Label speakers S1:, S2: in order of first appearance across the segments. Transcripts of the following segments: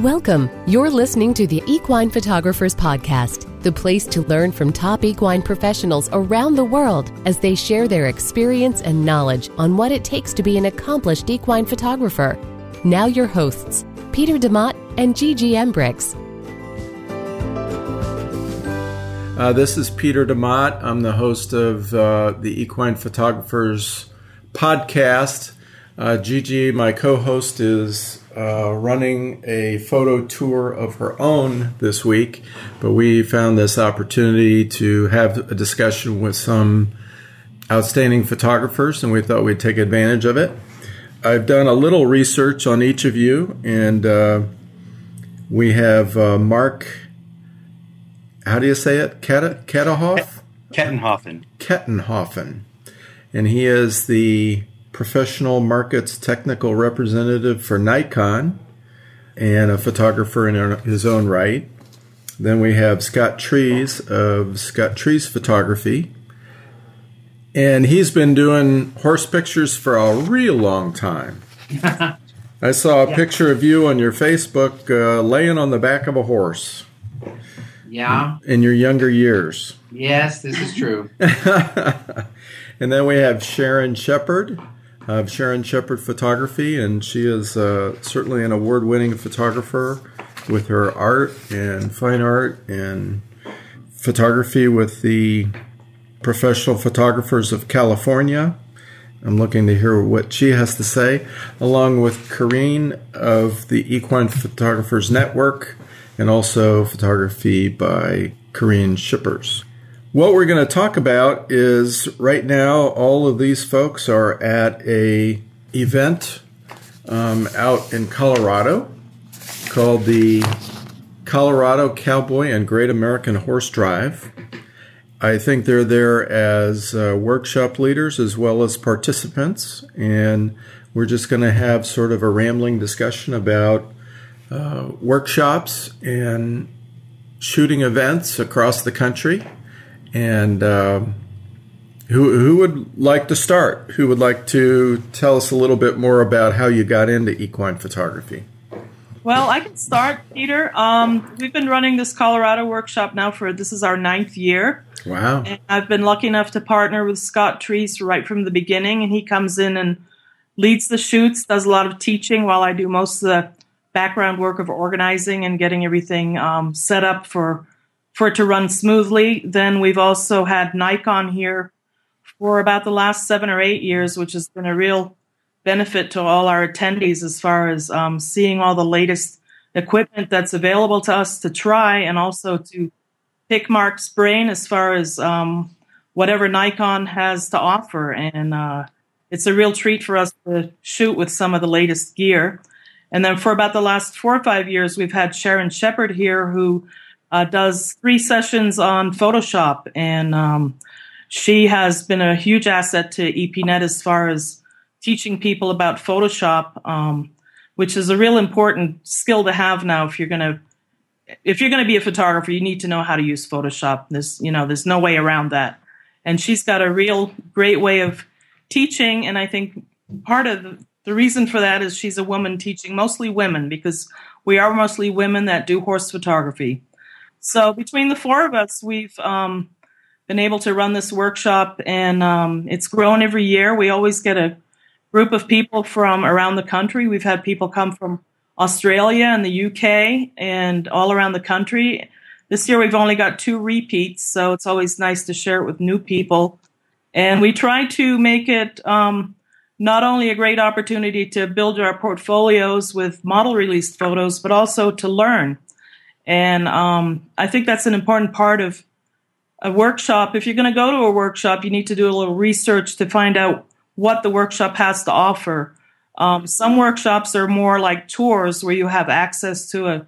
S1: Welcome. You're listening to the Equine Photographers Podcast, the place to learn from top equine professionals around the world as they share their experience and knowledge on what it takes to be an accomplished equine photographer. Now, your hosts, Peter DeMott and Gigi Embrex.
S2: Uh, this is Peter DeMott. I'm the host of uh, the Equine Photographers Podcast. Uh, Gigi, my co host, is uh, running a photo tour of her own this week, but we found this opportunity to have a discussion with some outstanding photographers, and we thought we'd take advantage of it. I've done a little research on each of you, and uh, we have uh, Mark. How do you say it? Keta, Ketahoff?
S3: Kettenhofen.
S2: Kettenhofen. And he is the professional markets technical representative for Nikon and a photographer in his own right. Then we have Scott Trees of Scott Trees Photography. And he's been doing horse pictures for a real long time. I saw a yeah. picture of you on your Facebook uh, laying on the back of a horse.
S4: Yeah.
S2: In your younger years.
S4: Yes, this is true.
S2: and then we have Sharon Shepard of Sharon Shepard Photography, and she is uh, certainly an award winning photographer with her art and fine art and photography with the Professional Photographers of California. I'm looking to hear what she has to say, along with Corrine of the Equine Photographers Network and also photography by Corrine Shippers. What we're going to talk about is right now all of these folks are at a event um, out in Colorado called the Colorado Cowboy and Great American Horse Drive. I think they're there as uh, workshop leaders as well as participants, and we're just going to have sort of a rambling discussion about uh, workshops and shooting events across the country and uh, who who would like to start? Who would like to tell us a little bit more about how you got into equine photography?
S5: Well, I can start, Peter. Um, we've been running this Colorado workshop now for this is our ninth year.
S2: Wow!
S5: And I've been lucky enough to partner with Scott Trees right from the beginning, and he comes in and leads the shoots, does a lot of teaching while I do most of the background work of organizing and getting everything um, set up for for it to run smoothly. Then we've also had Nikon here for about the last seven or eight years, which has been a real benefit to all our attendees as far as um, seeing all the latest equipment that's available to us to try and also to pick Mark's brain as far as um, whatever Nikon has to offer. And uh, it's a real treat for us to shoot with some of the latest gear. And then for about the last four or five years, we've had Sharon Shepard here who uh, does three sessions on Photoshop, and um, she has been a huge asset to EPNet as far as teaching people about Photoshop, um, which is a real important skill to have now if you're going to if you're going to be a photographer, you need to know how to use Photoshop. There's you know there's no way around that, and she's got a real great way of teaching, and I think part of the, the reason for that is she's a woman teaching mostly women because we are mostly women that do horse photography. So between the four of us, we've um, been able to run this workshop, and um, it's grown every year. We always get a group of people from around the country. We've had people come from Australia and the UK and all around the country. This year we've only got two repeats, so it's always nice to share it with new people. And we try to make it um, not only a great opportunity to build our portfolios with model released photos, but also to learn. And um, I think that's an important part of a workshop. If you're going to go to a workshop, you need to do a little research to find out what the workshop has to offer. Um, some workshops are more like tours where you have access to a,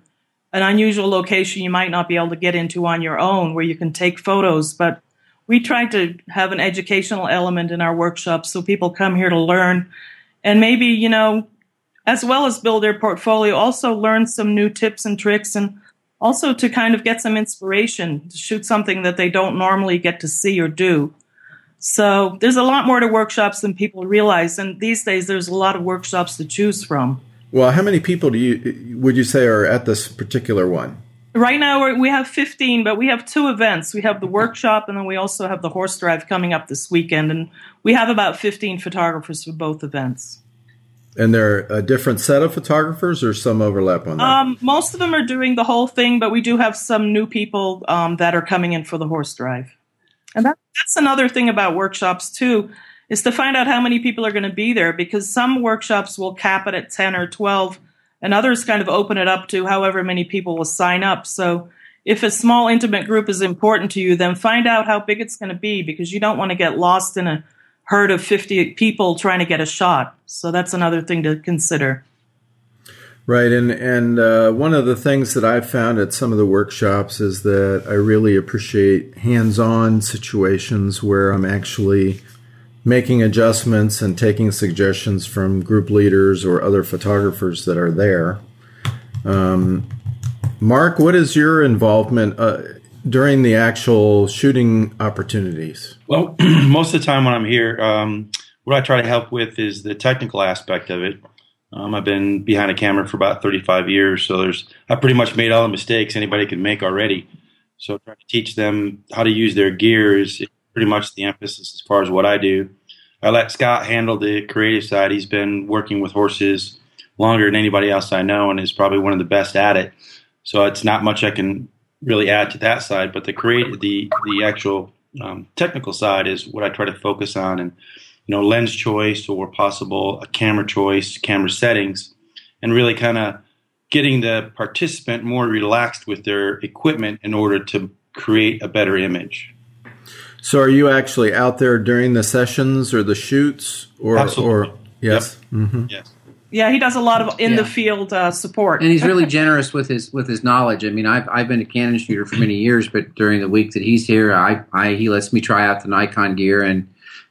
S5: an unusual location you might not be able to get into on your own, where you can take photos. But we try to have an educational element in our workshops so people come here to learn and maybe, you know, as well as build their portfolio, also learn some new tips and tricks and also to kind of get some inspiration to shoot something that they don't normally get to see or do. So there's a lot more to workshops than people realize. And these days, there's a lot of workshops to choose from.
S2: Well, how many people do you would you say are at this particular one?
S5: Right now we're, we have 15, but we have two events. We have the workshop, and then we also have the horse drive coming up this weekend, and we have about 15 photographers for both events.
S2: And they're a different set of photographers, or some overlap on that.
S5: Um, most of them are doing the whole thing, but we do have some new people um, that are coming in for the horse drive. And that, that's another thing about workshops too, is to find out how many people are going to be there because some workshops will cap it at 10 or 12 and others kind of open it up to however many people will sign up. So if a small intimate group is important to you, then find out how big it's going to be because you don't want to get lost in a herd of 50 people trying to get a shot. So that's another thing to consider.
S2: Right, and and uh, one of the things that I've found at some of the workshops is that I really appreciate hands-on situations where I'm actually making adjustments and taking suggestions from group leaders or other photographers that are there. Um, Mark, what is your involvement uh, during the actual shooting opportunities?
S3: Well, most of the time when I'm here, um, what I try to help with is the technical aspect of it. Um, I've been behind a camera for about 35 years, so there's I pretty much made all the mistakes anybody can make already. So trying to teach them how to use their gear is pretty much the emphasis as far as what I do. I let Scott handle the creative side. He's been working with horses longer than anybody else I know, and is probably one of the best at it. So it's not much I can really add to that side, but the create the the actual um, technical side is what I try to focus on, and you know, lens choice or possible a camera choice, camera settings, and really kind of getting the participant more relaxed with their equipment in order to create a better image.
S2: So, are you actually out there during the sessions or the shoots, or
S3: Absolutely.
S2: or yes,
S3: yep.
S2: mm-hmm.
S3: yes.
S5: Yeah, he does a lot of in
S4: Yeah.
S5: the field uh, support,
S4: and he's really generous with his with his knowledge. I mean, I've I've been a Canon shooter for many years, but during the week that he's here, I, I he lets me try out the Nikon gear and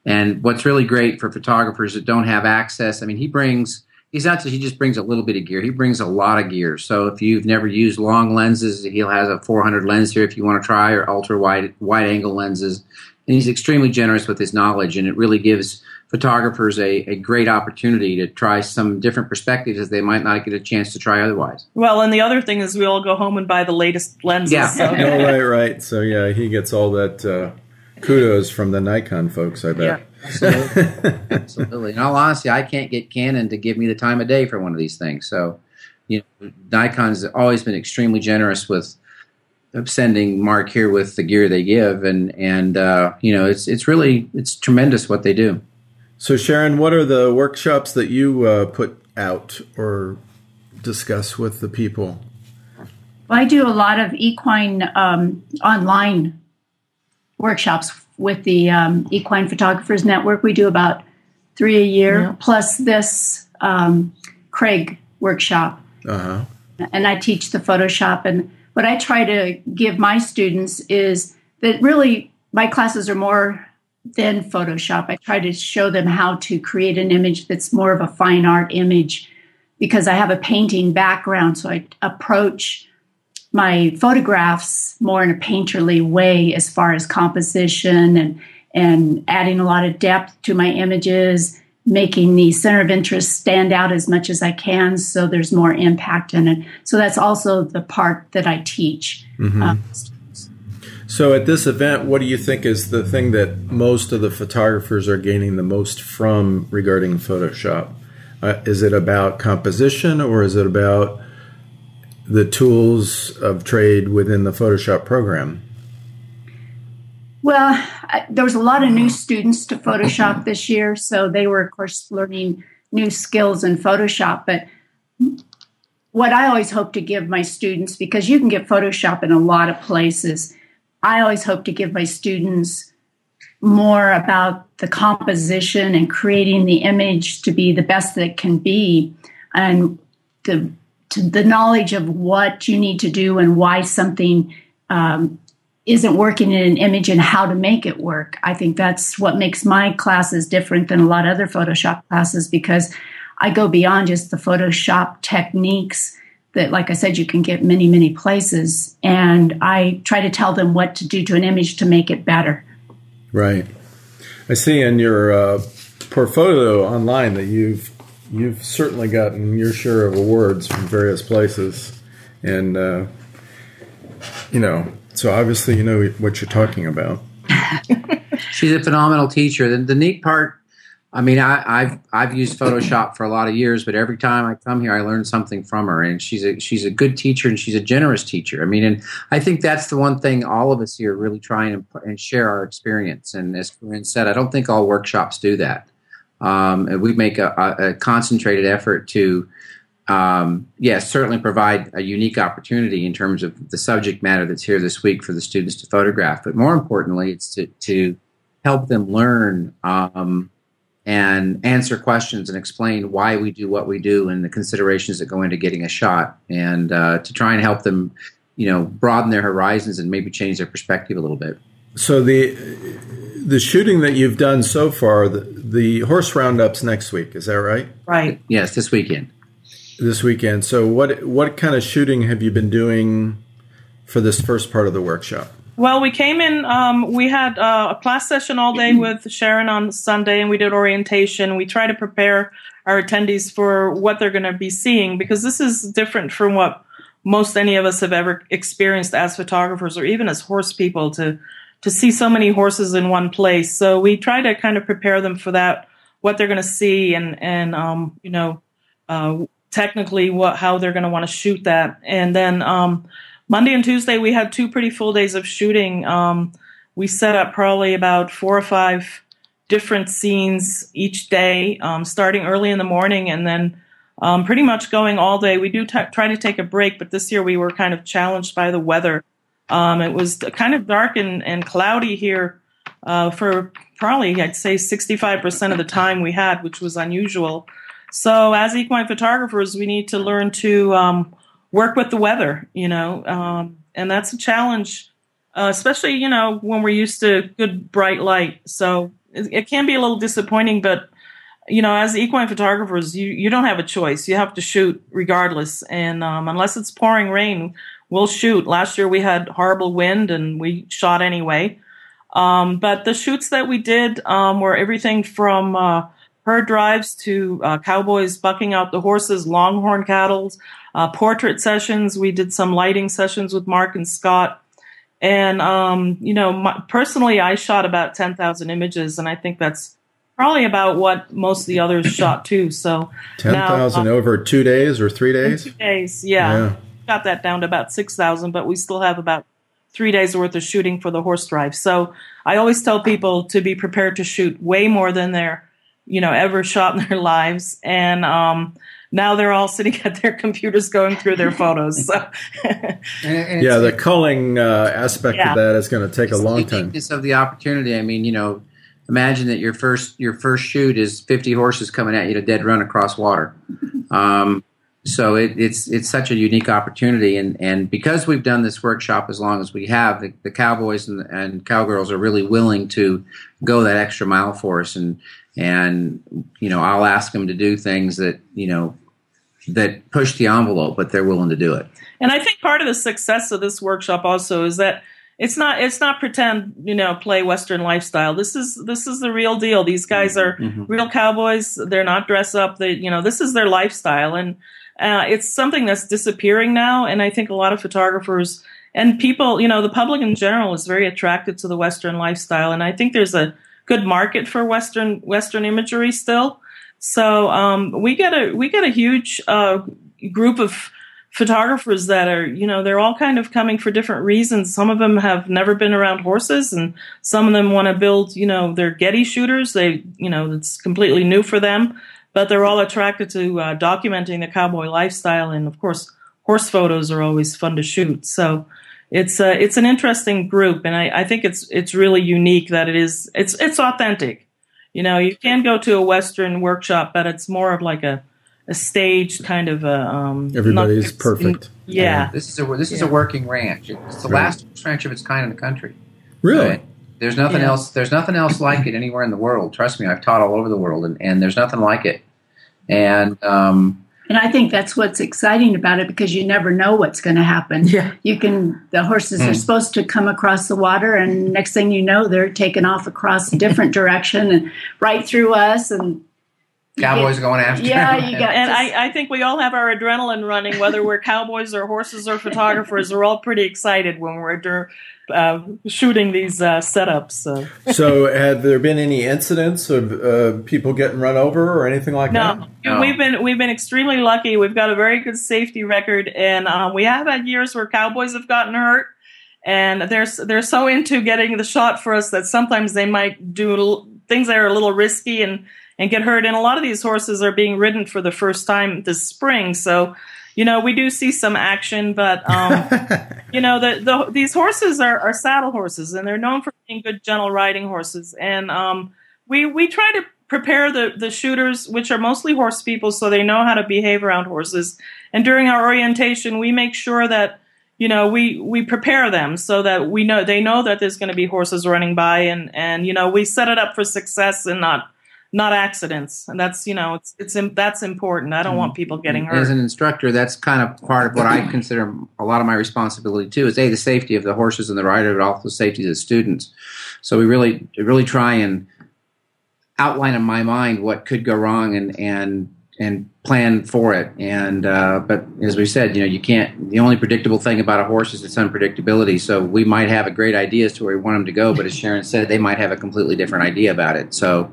S4: and what's really great for photographers that don't have access. I mean, he brings he's not he just brings a little bit of gear. He brings a lot of gear. So if you've never used long lenses, he'll has a 400 lens here if you want to try, or ultra wide wide angle lenses. And he's extremely generous with his knowledge, and it really gives photographers a, a great opportunity to try some different perspectives that they might not get a chance to try otherwise.
S5: Well, and the other thing is we all go home and buy the latest lenses.
S4: Yeah.
S5: So.
S2: oh, right, right. So yeah, he gets all that uh, kudos from the Nikon folks. I bet.
S4: Absolutely. Absolutely. In all honesty, I can't get Canon to give me the time of day for one of these things. So, you know, Nikon's always been extremely generous with sending Mark here with the gear they give, and and uh, you know, it's it's really it's tremendous what they do.
S2: So Sharon, what are the workshops that you uh, put out or discuss with the people?
S6: Well, I do a lot of equine um, online workshops with the um, Equine Photographers Network. We do about three a year,
S5: Yeah.
S6: plus this um, Craig workshop.
S2: Uh huh.
S6: And I teach the Photoshop. And what I try to give my students is that really my classes are more than Photoshop. I try to show them how to create an image that's more of a fine art image because I have a painting background. So I approach my photographs more in a painterly way as far as composition and and adding a lot of depth to my images making the center of interest stand out as much as i can so there's more impact in it so that's also the part that i teach Uh,
S2: So at this event, what do you think is the thing that most of the photographers are gaining the most from regarding Photoshop? Uh, is it about composition or is it about the tools of trade within the Photoshop program?
S6: Well, I, there was a lot of new students to Photoshop this year, so they were, of course, learning new skills in Photoshop. But what I always hope to give my students, because you can get Photoshop in a lot of places, I always hope to give my students more about the composition and creating the image to be the best that it can be, and the the knowledge of what you need to do and why something um, isn't working in an image and how to make it work. I think that's what makes my classes different than a lot of other Photoshop classes because I go beyond just the Photoshop techniques that, like I said, you can get many, many places. And I try to tell them what to do to an image to make it better.
S2: Right. I see in your uh, portfolio online that you've you've certainly gotten your share of awards from various places, and uh, you know, so obviously you know what you're talking about.
S4: She's a phenomenal teacher. The, the neat part, I mean, I, have I've used Photoshop for a lot of years, but every time I come here, I learn something from her, and she's a she's a good teacher and she's a generous teacher. I mean, and I think that's the one thing all of us here really try and, and share our experience. And as Corinne said, I don't think all workshops do that. Um, we make a, a, a, concentrated effort to, um, yes, certainly provide a unique opportunity in terms of the subject matter that's here this week for the students to photograph. But more importantly, it's to, to help them learn um, and answer questions and explain why we do what we do and the considerations that go into getting a shot, and uh, to try and help them, you know, broaden their horizons and maybe change their perspective a little bit.
S2: So the the shooting that you've done so far, the, the horse roundups next week, is that right?
S5: Right.
S4: Yes, this weekend.
S2: This weekend. So what what kind of shooting have you been doing for this first part of the workshop?
S5: Well, we came in. Um, we had uh, a class session all day with Sharon on Sunday, and we did orientation. We try to prepare our attendees for what they're going to be seeing because this is different from what most any of us have ever experienced as photographers or even as horse people to to see so many horses in one place. So we try to kind of prepare them for that, what they're going to see, and and um, you know, uh, technically what how they're going to want to shoot that. And then um, Monday and Tuesday we had two pretty full days of shooting. Um, we set up probably about four or five different scenes each day, um, starting early in the morning and then. Um, pretty much going all day. We do t- try to take a break, but this year we were kind of challenged by the weather. Um, it was kind of dark and, and cloudy here uh, for probably, I'd say, 65% of the time we had, which was unusual. So, as equine photographers, we need to learn to um, work with the weather, you know, um, and that's a challenge, uh, especially, you know, when we're used to good bright light. So, it, it can be a little disappointing, but you know, as equine photographers, you, you don't have a choice. You have to shoot regardless. And um, unless it's pouring rain, we'll shoot. Last year we had horrible wind and we shot anyway. Um, but the shoots that we did um, were everything from uh, herd drives to uh, cowboys bucking out the horses, longhorn cattle, uh, portrait sessions. We did some lighting sessions with Mark and Scott. And, um, you know, my, personally, I shot about 10,000 images, and I think that's probably about what most of the others shot too. So
S2: 10,000 uh, over two days or three days?
S5: Two days, yeah. yeah got that down to about 6,000, but we still have about three days worth of shooting for the horse drive. So I always tell people to be prepared to shoot way more than they're, you know, ever shot in their lives. And, um, now they're all sitting at their computers going through their photos. So.
S2: and, and yeah, the culling uh, aspect yeah. of that is going to take a long time.
S4: Just Of the opportunity, I mean, you know, imagine that your first your first shoot is 50 horses coming at you to dead run across water. Um, so it, it's it's such a unique opportunity, and, and because we've done this workshop as long as we have, the, the cowboys and, and cowgirls are really willing to go that extra mile for us, and and you know I'll ask them to do things that you know that push the envelope, but they're willing to do it.
S5: And I think part of the success of this workshop also is that it's not it's not pretend you know play western lifestyle. This is this is the real deal. These guys are mm-hmm. real cowboys. They're not dress up. They you know this is their lifestyle. And uh, it's something that's disappearing now, and I think a lot of photographers and people, you know, the public in general is very attracted to the Western lifestyle, and I think there's a good market for Western Western imagery still. So um, we get a we get a huge uh, group of photographers that are, you know, they're all kind of coming for different reasons. Some of them have never been around horses, and some of them want to build, you know, they're Getty shooters. They, you know, it's completely new for them but they're all attracted to uh, documenting the cowboy lifestyle, and of course, horse photos are always fun to shoot. So it's uh, it's an interesting group, and I, I think it's it's really unique that it is it's it's authentic. You know, you can go to a Western workshop, but it's more of like a a staged kind of a. Um,
S2: Everybody's perfect.
S5: Yeah. yeah.
S4: this is a this is yeah. a working ranch. It's the right. last ranch of its kind in the country.
S2: Really. Right?
S4: There's nothing yeah. else. There's nothing else like it anywhere in the world. Trust me, I've taught all over the world, and, and there's nothing like it. And um,
S6: and I think that's what's exciting about it because you never know what's going to happen.
S5: Yeah,
S6: you can. The horses mm. are hmm. supposed to come across the water, and next thing you know, they're taking off across a different direction and right through us, and
S4: Cowboys
S6: get-
S4: going after.
S6: Yeah, you got
S5: and
S6: to-
S5: I, I think we all have our adrenaline running, whether we're cowboys or horses or photographers. We're all pretty excited when we're uh, shooting these uh, setups. So.
S2: so, have there been any incidents of uh, people getting run over or anything like
S5: No,
S2: that?
S4: No.
S5: we've been we've been extremely lucky. We've got a very good safety record, and um, we have had years where cowboys have gotten hurt, and they're they're so into getting the shot for us that sometimes they might do things that are a little risky and and get hurt. And a lot of these horses are being ridden for the first time this spring, so. You know, we do see some action, but um, you know, the, the these horses are, are saddle horses, and they're known for being good, gentle riding horses. And um, we we try to prepare the the shooters, which are mostly horse people, so they know how to behave around horses. And during our orientation, we make sure that you know we we prepare them so that we know they know that there's going to be horses running by, and and you know we set it up for success and not not accidents. And that's you know it's it's that's important. I don't want people getting hurt.
S4: As an instructor, that's kind of part of what I consider a lot of my responsibility too. Is a the safety of the horses and the rider, but also the safety of the students. So we really really try and outline in my mind what could go wrong and and and plan for it. And uh, but as we said, you know, you can't. The only predictable thing about a horse is its unpredictability. So we might have a great idea as to where we want them to go, but as Sharon said, they might have a completely different idea about it. So,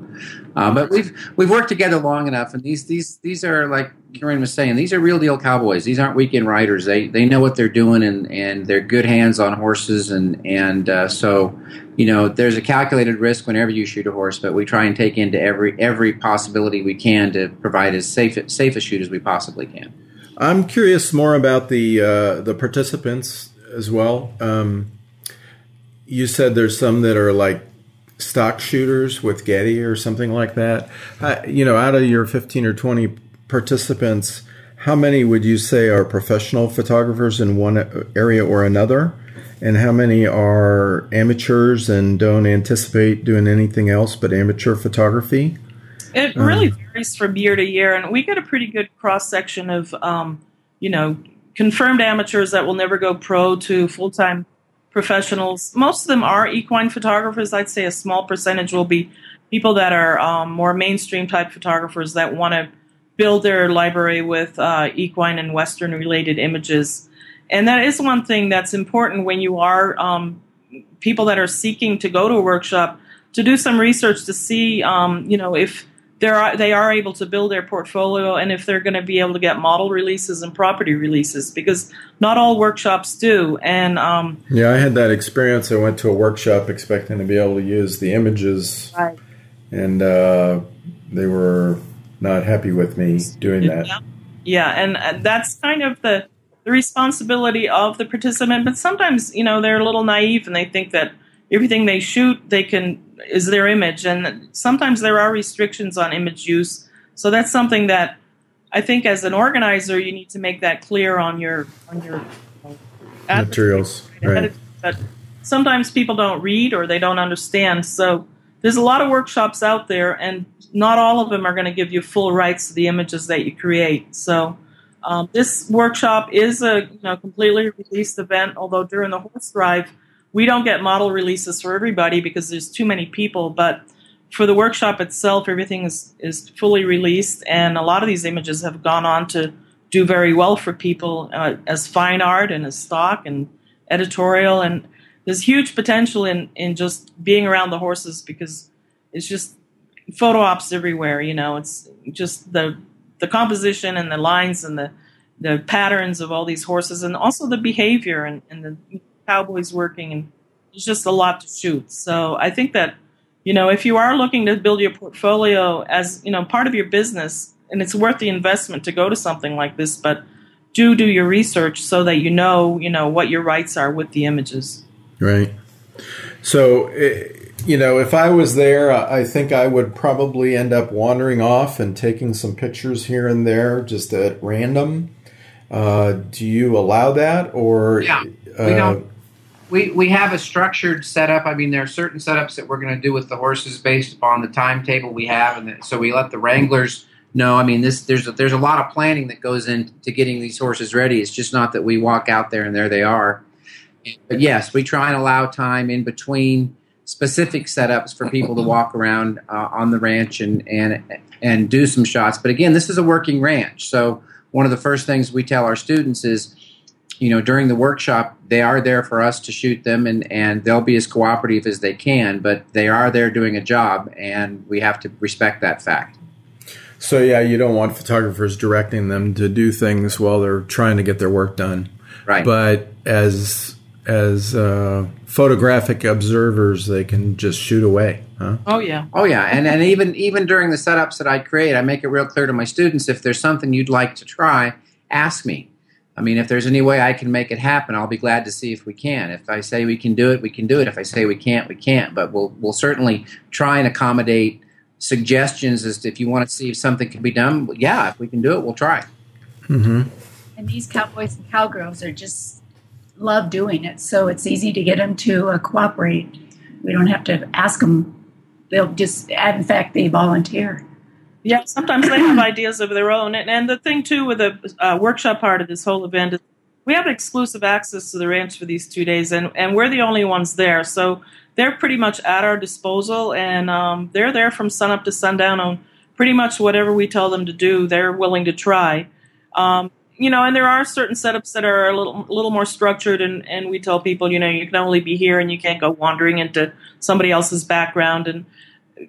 S4: uh, but we've we've worked together long enough, and these these these are like Karen was saying, these are real deal cowboys. These aren't weekend riders. They they know what they're doing, and and they're good hands on horses, and and uh, so you know there's a calculated risk whenever you shoot a horse, but we try and take into every every possibility we can to provide as safe safe a shoot as we possibly can.
S2: I'm curious more about the uh, the participants as well. Um, you said there's some that are like stock shooters with Getty or something like that. Uh, you know, out of your 15 or 20 participants, how many would you say are professional photographers in one area or another? And how many are amateurs and don't anticipate doing anything else but amateur photography?
S5: It really varies from year to year, and we get a pretty good cross section of, um, you know, confirmed amateurs that will never go pro to full time professionals. Most of them are equine photographers. I'd say a small percentage will be people that are um, more mainstream type photographers that want to build their library with uh, equine and Western related images. And that is one thing that's important when you are um, people that are seeking to go to a workshop to do some research to see, um, you know, if they're, they are able to build their portfolio and if they're going to be able to get model releases and property releases because not all workshops do. And um,
S2: Yeah, I had that experience. I went to a workshop expecting to be able to use the images,
S5: Right.
S2: and uh, they were not happy with me doing that.
S5: Yeah, yeah, and, and that's kind of the the responsibility of the participant. But sometimes, you know, they're a little naive and they think that everything they shoot they can is their image, and sometimes there are restrictions on image use. So that's something that I think, as an organizer, you need to make that clear on your on your
S2: Materials, right?
S5: but sometimes people don't read or they don't understand. So there's a lot of workshops out there, and not all of them are going to give you full rights to the images that you create. So um, this workshop is a you know completely released event. Although during the horse drive, we don't get model releases for everybody because there's too many people. But for the workshop itself, everything is is fully released, and a lot of these images have gone on to do very well for people uh, as fine art and as stock and editorial and there's huge potential in in just being around the horses because it's just photo ops everywhere you know it's just the the composition and the lines and the the patterns of all these horses and also the behavior and, and the cowboys working and it's just a lot to shoot so i think that you know if you are looking to build your portfolio as you know part of your business and it's worth the investment to go to something like this but do do your research so that you know you know what your rights are with the images
S2: Right. So, eh, you know, if I was there, I think I would probably end up wandering off and taking some pictures here and there just at random. Uh, do you allow that, or
S4: Yeah,
S2: uh,
S4: we don't. We, we have a structured setup. I mean, there are certain setups that we're going to do with the horses based upon the timetable we have, and the, so we let the wranglers know. I mean, this there's a, there's a lot of planning that goes into getting these horses ready. It's just not that we walk out there and there they are. But yes, we try and allow time in between specific setups for people to walk around uh, on the ranch and and and do some shots. But again, this is a working ranch, so one of the first things we tell our students is you know during the workshop they are there for us to shoot them and and they'll be as cooperative as they can but they are there doing a job and we have to respect that fact.
S2: So yeah you don't want photographers directing them to do things while they're trying to get their work done.
S4: Right.
S2: But as as uh, photographic observers they can just shoot away huh?
S5: Oh yeah.
S4: Oh yeah, and and even even during the setups that I create, I make it real clear to my students if there's something you'd like to try, ask me. I mean, if there's any way I can make it happen, I'll be glad to see if we can. If I say we can do it, we can do it. If I say we can't, we can't. But we'll we'll certainly try and accommodate suggestions as to if you want to see if something can be done. Yeah, if we can do it, we'll try.
S2: mm-hmm.
S6: And these cowboys and cowgirls are just love doing it, so it's easy to get them to uh, cooperate. We don't have to ask them; they'll just. In fact, they volunteer.
S5: Yeah, sometimes they have ideas of their own. And, and the thing, too, with the uh, workshop part of this whole event is we have exclusive access to the ranch for these two days, and, and we're the only ones there. So they're pretty much at our disposal, and um, they're there from sunup to sundown on pretty much whatever we tell them to do, they're willing to try. Um, you know, and there are certain setups that are a little, little more structured, and, and we tell people, you know, you can only be here and you can't go wandering into somebody else's background. And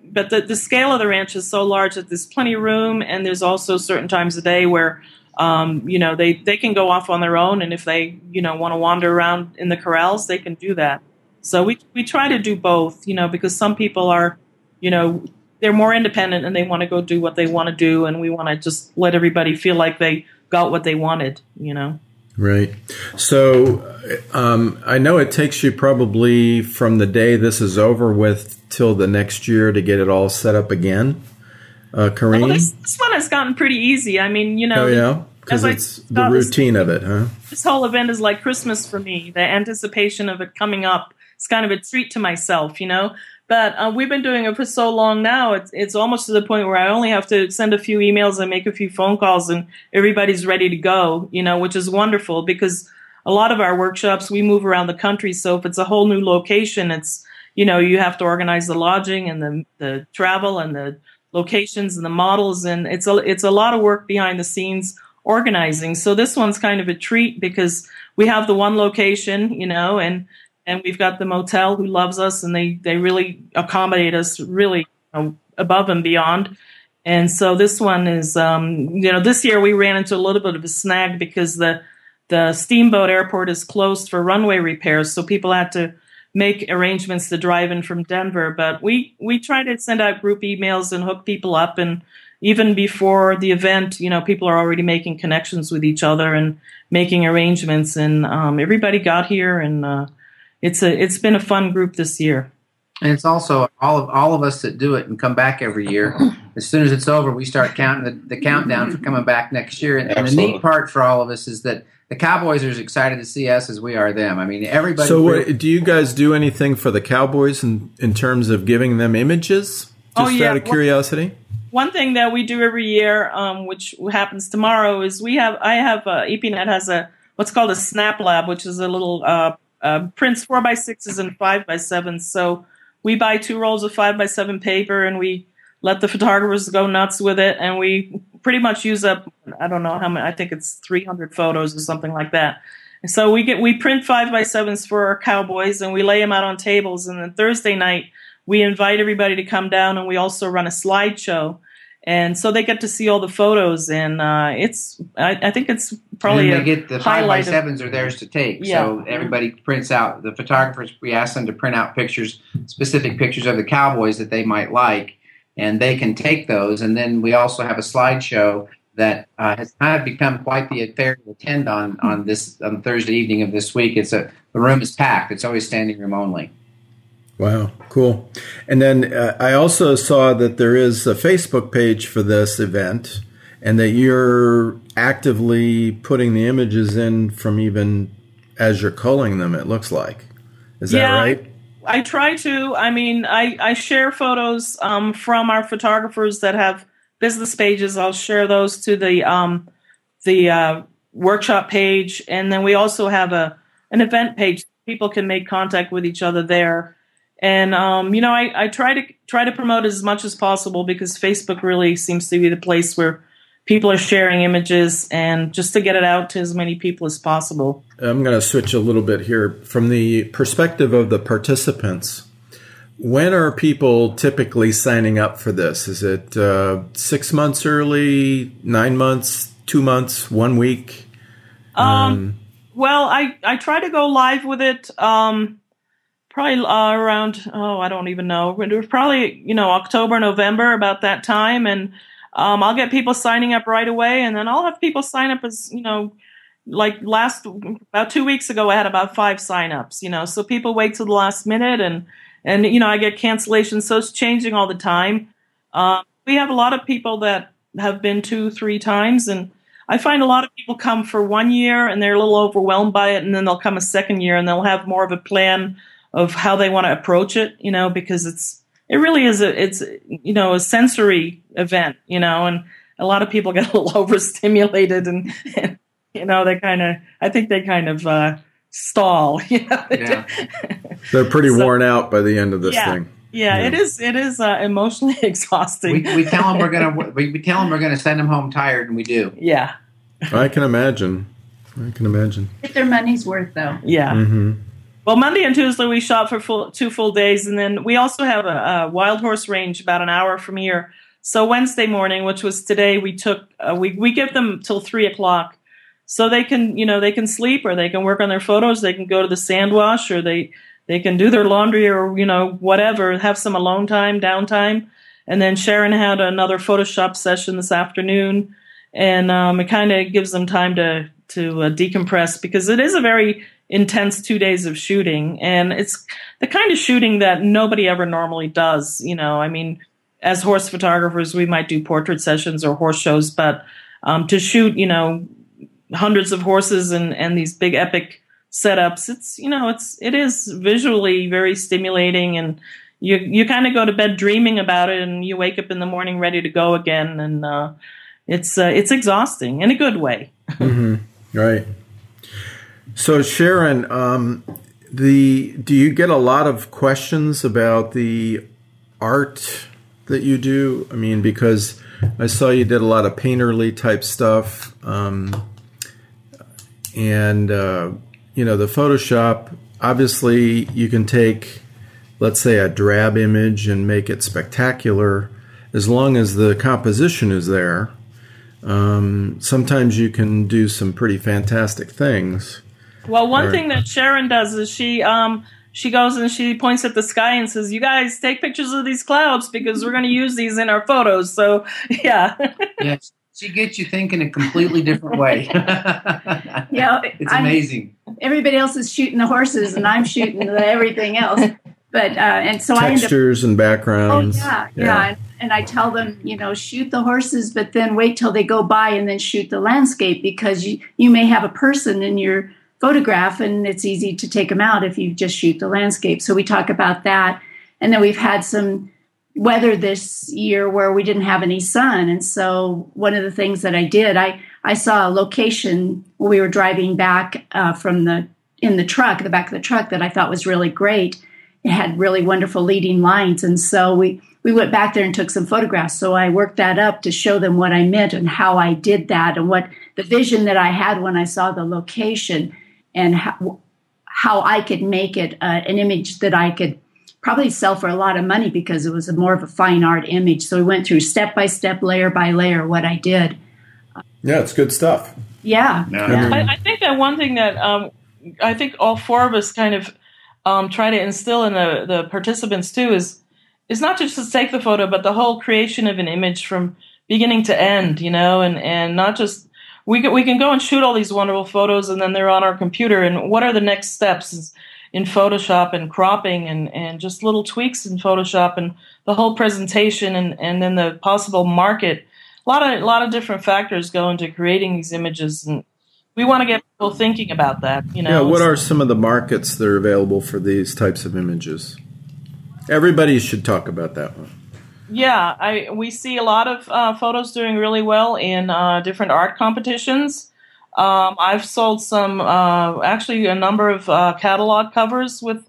S5: but the, the scale of the ranch is so large that there's plenty of room, and there's also certain times a day where, um, you know, they, they can go off on their own, and if they, you know, want to wander around in the corrals, they can do that. So we we try to do both, you know, because some people are, you know, they're more independent and they want to go do what they want to do, and we want to just let everybody feel like they got what they wanted, you know.
S2: Right. So um, I know it takes you probably from the day this is over with till the next year to get it all set up again. Uh, Corinne?
S5: Well, this, this one has gotten pretty easy. I mean, you know,
S2: oh, yeah? Because it's the
S5: thought this-
S2: routine of it, huh?
S5: this whole event is like Christmas for me. The anticipation of it coming up. It's kind of a treat to myself, you know. But uh, we've been doing it for so long now. It's it's almost to the point where I only have to send a few emails and make a few phone calls, and everybody's ready to go. You know, which is wonderful because a lot of our workshops we move around the country. So if it's a whole new location, it's you know you have to organize the lodging and the the travel and the locations and the models, and it's a it's a lot of work behind the scenes organizing. So this one's kind of a treat because we have the one location, you know, and and we've got the motel who loves us and they they really accommodate us really you know, above and beyond. And so this one is, um, you know, this year we ran into a little bit of a snag because the the steamboat airport is closed for runway repairs, so people had to make arrangements to drive in from Denver. But we we try to send out group emails and hook people up, and even before the event, you know, people are already making connections with each other and making arrangements, and um, everybody got here, and uh, it's a it's been a fun group this year.
S4: And it's also all of all of us that do it and come back every year. As soon as it's over, we start counting the, the countdown for coming back next year. And, and the neat part for all of us is that the Cowboys are as excited to see us as we are them. I mean, everybody.
S2: So, what, do you guys do anything for the Cowboys in, in terms of giving them images? Just
S5: Oh, yeah.
S2: out of curiosity?
S5: One thing that we do every year, um, which happens tomorrow, is we have I have uh, EPNet has a what's called a Snap Lab, which is a little uh, uh, prints four by sixes and five by sevens. So we buy two rolls of five by seven paper and we let the photographers go nuts with it, and we pretty much use up I don't know how many I think it's three hundred photos or something like that. And so we get we print five by sevens for our cowboys and we lay them out on tables, and then Thursday night we invite everybody to come down and we also run a slideshow and so they get to see all the photos and uh, it's I, I think it's probably
S4: and they get the five by sevens are theirs to take.
S5: Yeah.
S4: So everybody prints out the photographers. We ask them to print out pictures, specific pictures of the Cowboys that they might like, and they can take those. And then we also have a slideshow that uh, has kind of become quite the affair to attend on on this on Thursday evening of this week. It's a the room is packed. It's always standing room only.
S2: Wow, cool. And then uh, I also saw that there is a Facebook page for this event and that you're actively putting the images in from even as you're culling them, it looks like. Is that
S5: Yeah.
S2: right?
S5: I try to. I mean, I, I share photos um, from our photographers that have business pages. I'll share those to the um, the uh, workshop page, and then we also have a an event page. People can make contact with each other there, And um, you know, I, I try to try to promote as much as possible because Facebook really seems to be the place where people are sharing images and just to get it out to as many people as possible.
S2: I'm going to switch a little bit here from the perspective of the participants. When are people typically signing up for this? Is it uh, six months early, nine months, two months, one week?
S5: Um, um, well, I, I try to go live with it um, probably uh, around, oh, I don't even know. It was probably, you know, October, November, about that time. And um, I'll get people signing up right away. And then I'll have people sign up as, you know, like last, about two weeks ago, I had about five signups, you know, so people wait till the last minute and, and you know I get cancellations, so it's changing all the time. Um, we have a lot of people that have been two, three times, and I find a lot of people come for one year and they're a little overwhelmed by it, and then they'll come a second year and they'll have more of a plan of how they want to approach it, you know, because it's it really is a it's you know a sensory event, you know, and a lot of people get a little overstimulated and, and you know they kind of I think they kind of uh, stall. You know?
S2: Yeah. They're pretty so, worn out by the end of this
S5: yeah.
S2: thing.
S5: Yeah, yeah, it is. It is uh, emotionally exhausting.
S4: We, we, tell them we're gonna. We, we tell them we're gonna send them home tired, and we do.
S5: Yeah.
S2: I can imagine. I can imagine.
S6: Get their money's worth, though.
S5: Yeah.
S2: Mm-hmm.
S5: Well, Monday and Tuesday we shot for full, two full days, and then we also have a, a, wild horse range about an hour from here. So Wednesday morning, which was today, we took uh, we we give them till three o'clock. So they can you know they can sleep or they can work on their photos. They can go to the sand wash or they they can do their laundry or you know whatever have some alone time downtime and then sharon had another photoshop session this afternoon. And um, it kind of gives them time to to uh, decompress because it is a very intense two days of shooting. And it's the kind of shooting that nobody ever normally does you know. I mean as horse photographers we might do portrait sessions or horse shows but um, to shoot you know hundreds of horses and and these big epic setups it's you know it's it is visually very stimulating and you you kind of go to bed dreaming about it and you wake up in the morning ready to go again and uh, it's uh, it's exhausting in a good way.
S2: Mm-hmm. right so sharon um, the do you get a lot of questions about the art that you do i mean because i saw you did a lot of painterly type stuff um, and uh, you know the Photoshop. Obviously, you can take, let's say, a drab image and make it spectacular, as long as the composition is there. Um, sometimes you can do some pretty fantastic things.
S5: Well, one or, thing that Sharon does is she um, she goes and she points at the sky and says, "You guys take pictures of these clouds because we're going to use these in our photos." So, yeah.
S4: yes she gets you thinking a completely different way.
S6: yeah,
S4: it's amazing.
S6: I'm, everybody else is shooting the horses, and I'm shooting the everything else. But uh, and so I
S2: textures
S6: I
S2: and backgrounds.
S6: Oh yeah, yeah. yeah. And, and I tell them, you know, shoot the horses, but then wait till they go by and then shoot the landscape because you you may have a person in your photograph, and it's easy to take them out if you just shoot the landscape. So we talk about that, and then we've had some weather this year where we didn't have any sun. And so one of the things that I did, I, I saw a location where we were driving back uh, from the in the truck, the back of the truck that I thought was really great. It had really wonderful leading lines. And so we, we went back there and took some photographs. So I worked that up to show them what I meant and how I did that and what the vision that I had when I saw the location and how, how I could make it uh, an image that I could probably sell for a lot of money because it was a more of a fine art image. So we went through step by step, layer by layer, what I did.
S2: Yeah, it's good stuff.
S6: Yeah.
S5: yeah. I, I, think that one thing that um, I think all four of us kind of um, try to instill in the, the participants too is is not just to take the photo, but the whole creation of an image from beginning to end, you know, and, and not just we can, we can go and shoot all these wonderful photos and then they're on our computer and what are the next steps? in Photoshop and cropping and, and just little tweaks in Photoshop and the whole presentation and, and then the possible market. A lot of a lot of different factors go into creating these images and we want to get people thinking about that. You know,
S2: yeah. What are some of the markets that are available for these types of images? Everybody should talk about that one.
S5: Yeah, I we see a lot of uh, photos doing really well in uh, different art competitions. Um, I've sold some, uh, actually, a number of uh, catalog covers with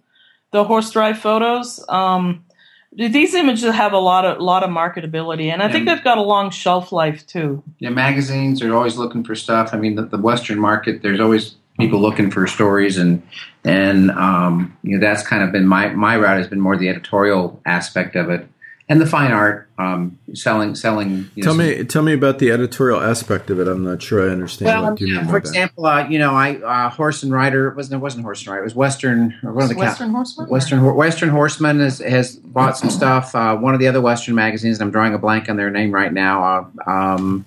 S5: the horse drive photos. Um, these images have a lot of lot of marketability, and I think they've got a long shelf life too.
S4: Yeah, magazines are always looking for stuff. I mean, the, the Western market, there's always people looking for stories, and and um, you know that's kind of been my my route has been more the editorial aspect of it and the fine art um, selling selling.
S2: You know, tell me tell me about the editorial aspect of it. I'm not sure I understand.
S4: Well, yeah, for example, uh, you know, I uh, Horse and Rider wasn't it wasn't Horse and Rider. It was Western.
S5: Or One of the Western Horseman.
S4: Western Western Horseman has, has bought some stuff. Uh, one of the other Western magazines. I'm drawing a blank on their name right now. Uh, um,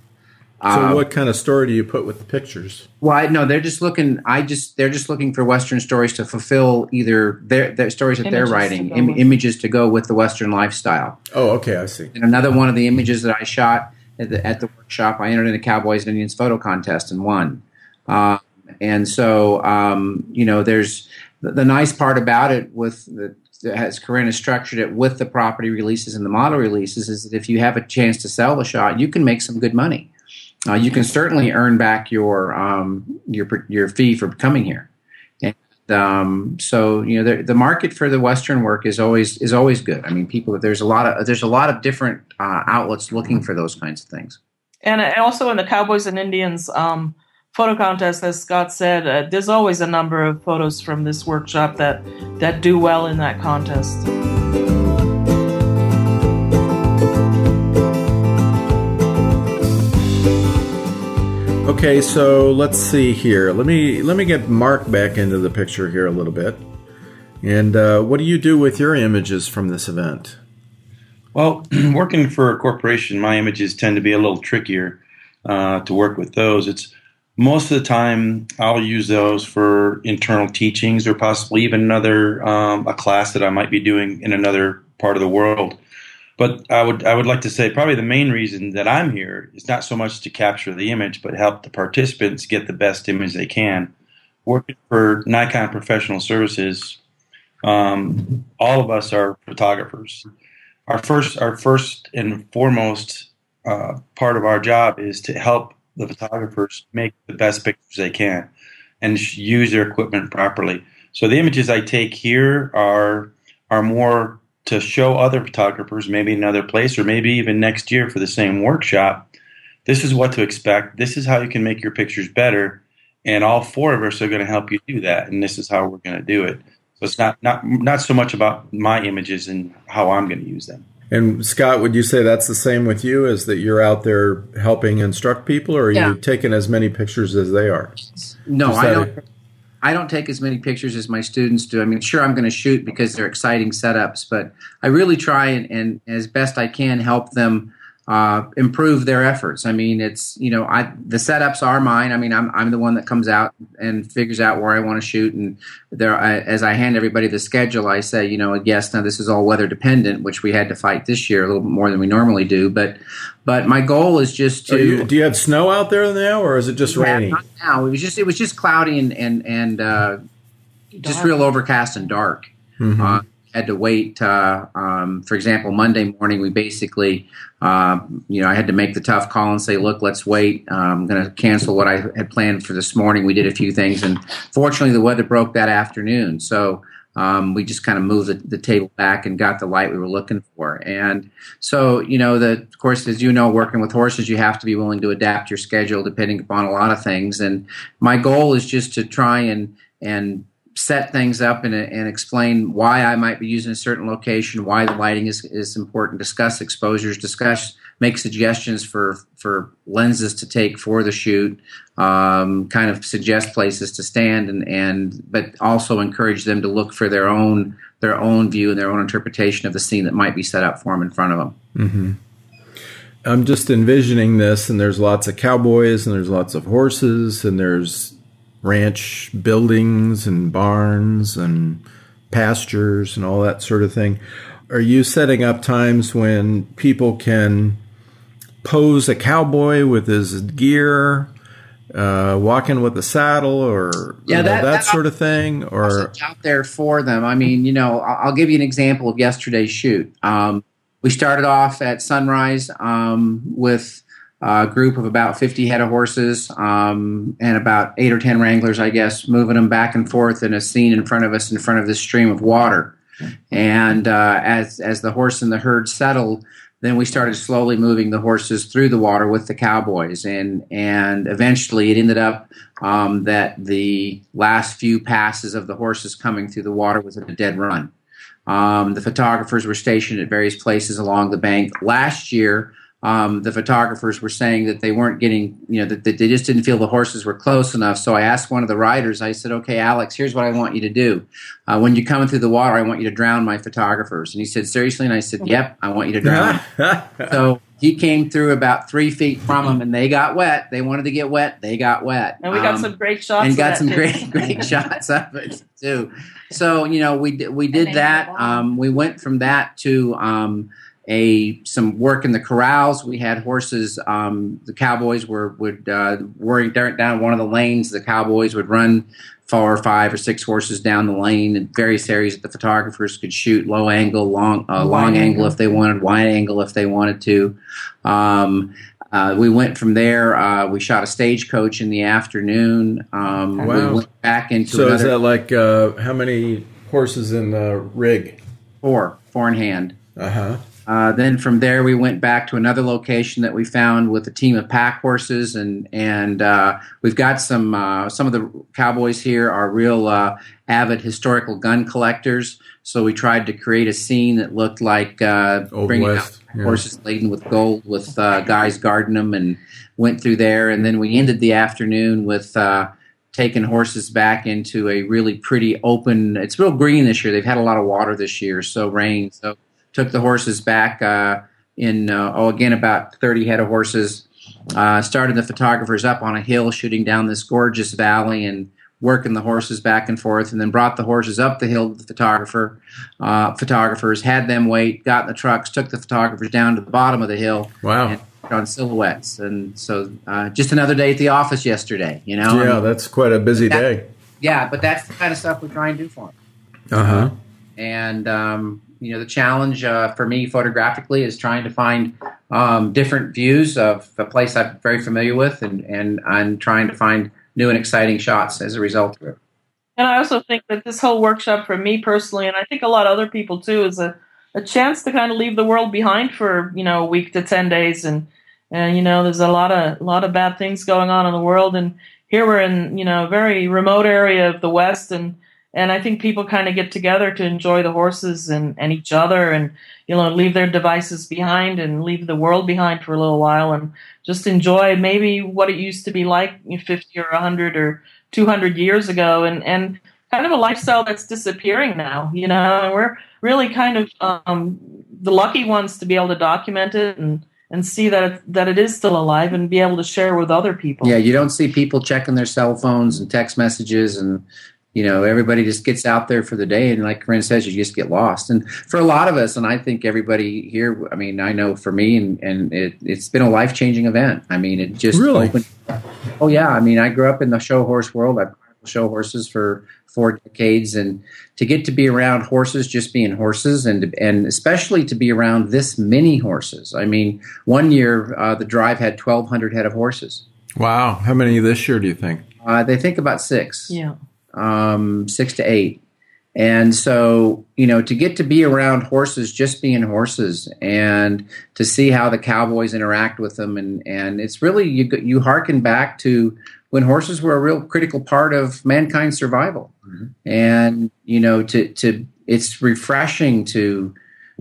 S2: so, uh, what kind of story do you put with the pictures?
S4: Well, I, no, they're just looking. I just they're just looking for Western stories to fulfill either their, their stories that images they're writing, to Im- images to go with the Western lifestyle.
S2: Oh, okay, I see.
S4: And another one of the images that I shot at the, at the workshop, I entered in a Cowboys and Indians photo contest and won. Uh, and so, um, you know, there's the, the, nice part about it with the as Corinne has structured it with the property releases and the model releases is that if you have a chance to sell the shot, you can make some good money uh, you can certainly earn back your um, your your fee for coming here. And um, so you know the, the market for the Western work is always is always good. I mean, people there's a lot of there's a lot of different uh, outlets looking for those kinds of things.
S5: And also in the Cowboys and Indians um, photo contest, as Scott said, uh, there's always a number of photos from this workshop that that do well in that contest.
S2: Okay, so let's see here. Let me let me get Mark back into the picture here a little bit. And uh, what do you do with your images from this event?
S3: Well, working for a corporation, my images tend to be a little trickier uh, to work with those. It's most of the time I'll use those for internal teachings or possibly even another um, a class that I might be doing in another part of the world. But I would I would like to say probably the main reason that I'm here is not so much to capture the image, but help the participants get the best image they can. Working for Nikon Professional Services, um, all of us are photographers. Our first our first and foremost uh, part of our job is to help the photographers make the best pictures they can and use their equipment properly. So the images I take here are are more to show other photographers, maybe another place or maybe even next year for the same workshop, this is what to expect. This is how you can make your pictures better. And all four of us are going to help you do that. And this is how we're going to do it. So it's not, not, not so much about my images and how I'm going to use them.
S2: And Scott, would you say that's the same with you? Is that you're out there helping instruct people, or are yeah. you taking as many pictures as they are?
S4: No, I don't. I don't take as many pictures as my students do. I mean, sure, I'm going to shoot because they're exciting setups, but I really try and, and as best I can help them uh, improve their efforts. I mean, it's you know, I the setups are mine. I mean, I'm I'm the one that comes out and figures out where I want to shoot, and there I, as I hand everybody the schedule, I say, you know, yes, now this is all weather dependent, which we had to fight this year a little bit more than we normally do, but but my goal is just to.
S2: You, do you have snow out there now, or is it just yeah, raining? Not
S4: now. It was just it was just cloudy and and and uh, just real overcast and dark. Mm-hmm. Uh, had to wait. Uh, um, for example, Monday morning, we basically, uh, you know, I had to make the tough call and say, "Look, let's wait. Uh, I'm going to cancel what I had planned for this morning." We did a few things, and fortunately, the weather broke that afternoon. So um, we just kind of moved the, the, table back and got the light we were looking for. And so, you know, the, of course, as you know, working with horses, you have to be willing to adapt your schedule depending upon a lot of things. And my goal is just to try and and set things up and, and explain why I might be using a certain location, why the lighting is, is important, discuss exposures, discuss, make suggestions for, for lenses to take for the shoot, um, kind of suggest places to stand and, and, but also encourage them to look for their own, their own view and their own interpretation of the scene that might be set up for them in front of them.
S2: Mm-hmm. I'm just envisioning this, and there's lots of cowboys, and there's lots of horses, and there's ranch buildings and barns and pastures and all that sort of thing. Are you setting up times when people can pose a cowboy with his gear, uh, walking with a saddle, or yeah, that, know, that, that, sort of thing, or
S4: out there for them? I mean, you know, I'll give you an example of yesterday's shoot. Um, we started off at sunrise um, with a group of about 50 head of horses um, and about eight or 10 wranglers, I guess, moving them back and forth in a scene in front of us in front of this stream of water. And uh, as as the horse and the herd settled, then we started slowly moving the horses through the water with the cowboys, and and eventually it ended up um, that the last few passes of the horses coming through the water was at a dead run. Um, the photographers were stationed at various places along the bank. Last year, um, the photographers were saying that they weren't getting, you know, that, that, they just didn't feel the horses were close enough. So I asked one of the riders, I said, okay, Alex, here's what I want you to do. Uh, when you're coming through the water, I want you to drown my photographers. And he said, seriously? And I said, yep, I want you to drown so he came through about three feet from them and they got wet. They wanted to get wet. They got wet.
S5: And we got um, some great shots.
S4: And got some great, great shots of it too. So, you know, we, we did that. Um, we went from that to, um, a some work in the corrals. We had horses. Um, the cowboys were would uh, working down one of the lanes. The cowboys would run four or five or six horses down the lane in various areas that the photographers could shoot low angle, long uh, long angle if they wanted, wide angle if they wanted to. Um, uh, we went from there. Uh, we shot a stagecoach in the afternoon. Um, wow. We went back into.
S2: So another, is that like uh, how many horses in the rig?
S4: Four, four in hand.
S2: Uh huh.
S4: Uh, then from there, we went back to another location that we found with a team of pack horses, and and uh, we've got some uh, some of the cowboys here are real uh, avid historical gun collectors. So we tried to create a scene that looked like uh, bringing West, out yeah. horses laden with gold, with uh, guys guarding them, and went through there. And then we ended the afternoon with taking horses back into a really pretty open. It's real green this year. They've had a lot of water this year, so rain. So took the horses back uh, in uh, oh again about 30 head of horses uh, started the photographers up on a hill shooting down this gorgeous valley and working the horses back and forth and then brought the horses up the hill to the photographer uh, photographers had them wait got in the trucks took the photographers down to the bottom of the hill.
S2: Wow.
S4: On silhouettes. And so uh, just another day at the office yesterday you know?
S2: Yeah that's quite a busy that, day.
S4: Yeah but that's the kind of stuff we try and do for them
S2: uh-huh.
S4: And um, you know the challenge uh, for me photographically is trying to find um, different views of a place I'm very familiar with, and and I'm trying to find new and exciting shots as a result of it.
S5: And I also think that this whole workshop, for me personally, and I think a lot of other people too, is a, a chance to kind of leave the world behind for you know a week to ten days, and and you know there's a lot of a lot of bad things going on in the world, and here we're in you know a very remote area of the West, and and I think people kind of get together to enjoy the horses and, and each other and, you know, leave their devices behind and leave the world behind for a little while and just enjoy maybe what it used to be like 50 or 100 or 200 years ago and, and kind of a lifestyle that's disappearing now, you know, and we're really kind of um, the lucky ones to be able to document it and, and see that it, that it is still alive and be able to share with other people.
S4: Yeah, you don't see people checking their cell phones and text messages and you know everybody just gets out there for the day and like Corinne says you just get lost. And for a lot of us and I think everybody here I mean I know for me and, and it, it's been a life changing event. I mean it just
S2: really?
S4: opened, oh yeah. I mean I grew up in the show horse world. I've show horses for four decades and to get to be around horses just being horses and and especially to be around this many horses. I mean one year uh, the drive had 1200 head of horses.
S2: Wow. How many this year do you think?
S4: Uh, they think about six.
S5: Yeah
S4: um, six to eight. And so, you know, to get to be around horses, just being horses, and to see how the cowboys interact with them, and and it's really you you harken back to when horses were a real critical part of mankind's survival, mm-hmm. and you know, to to it's refreshing to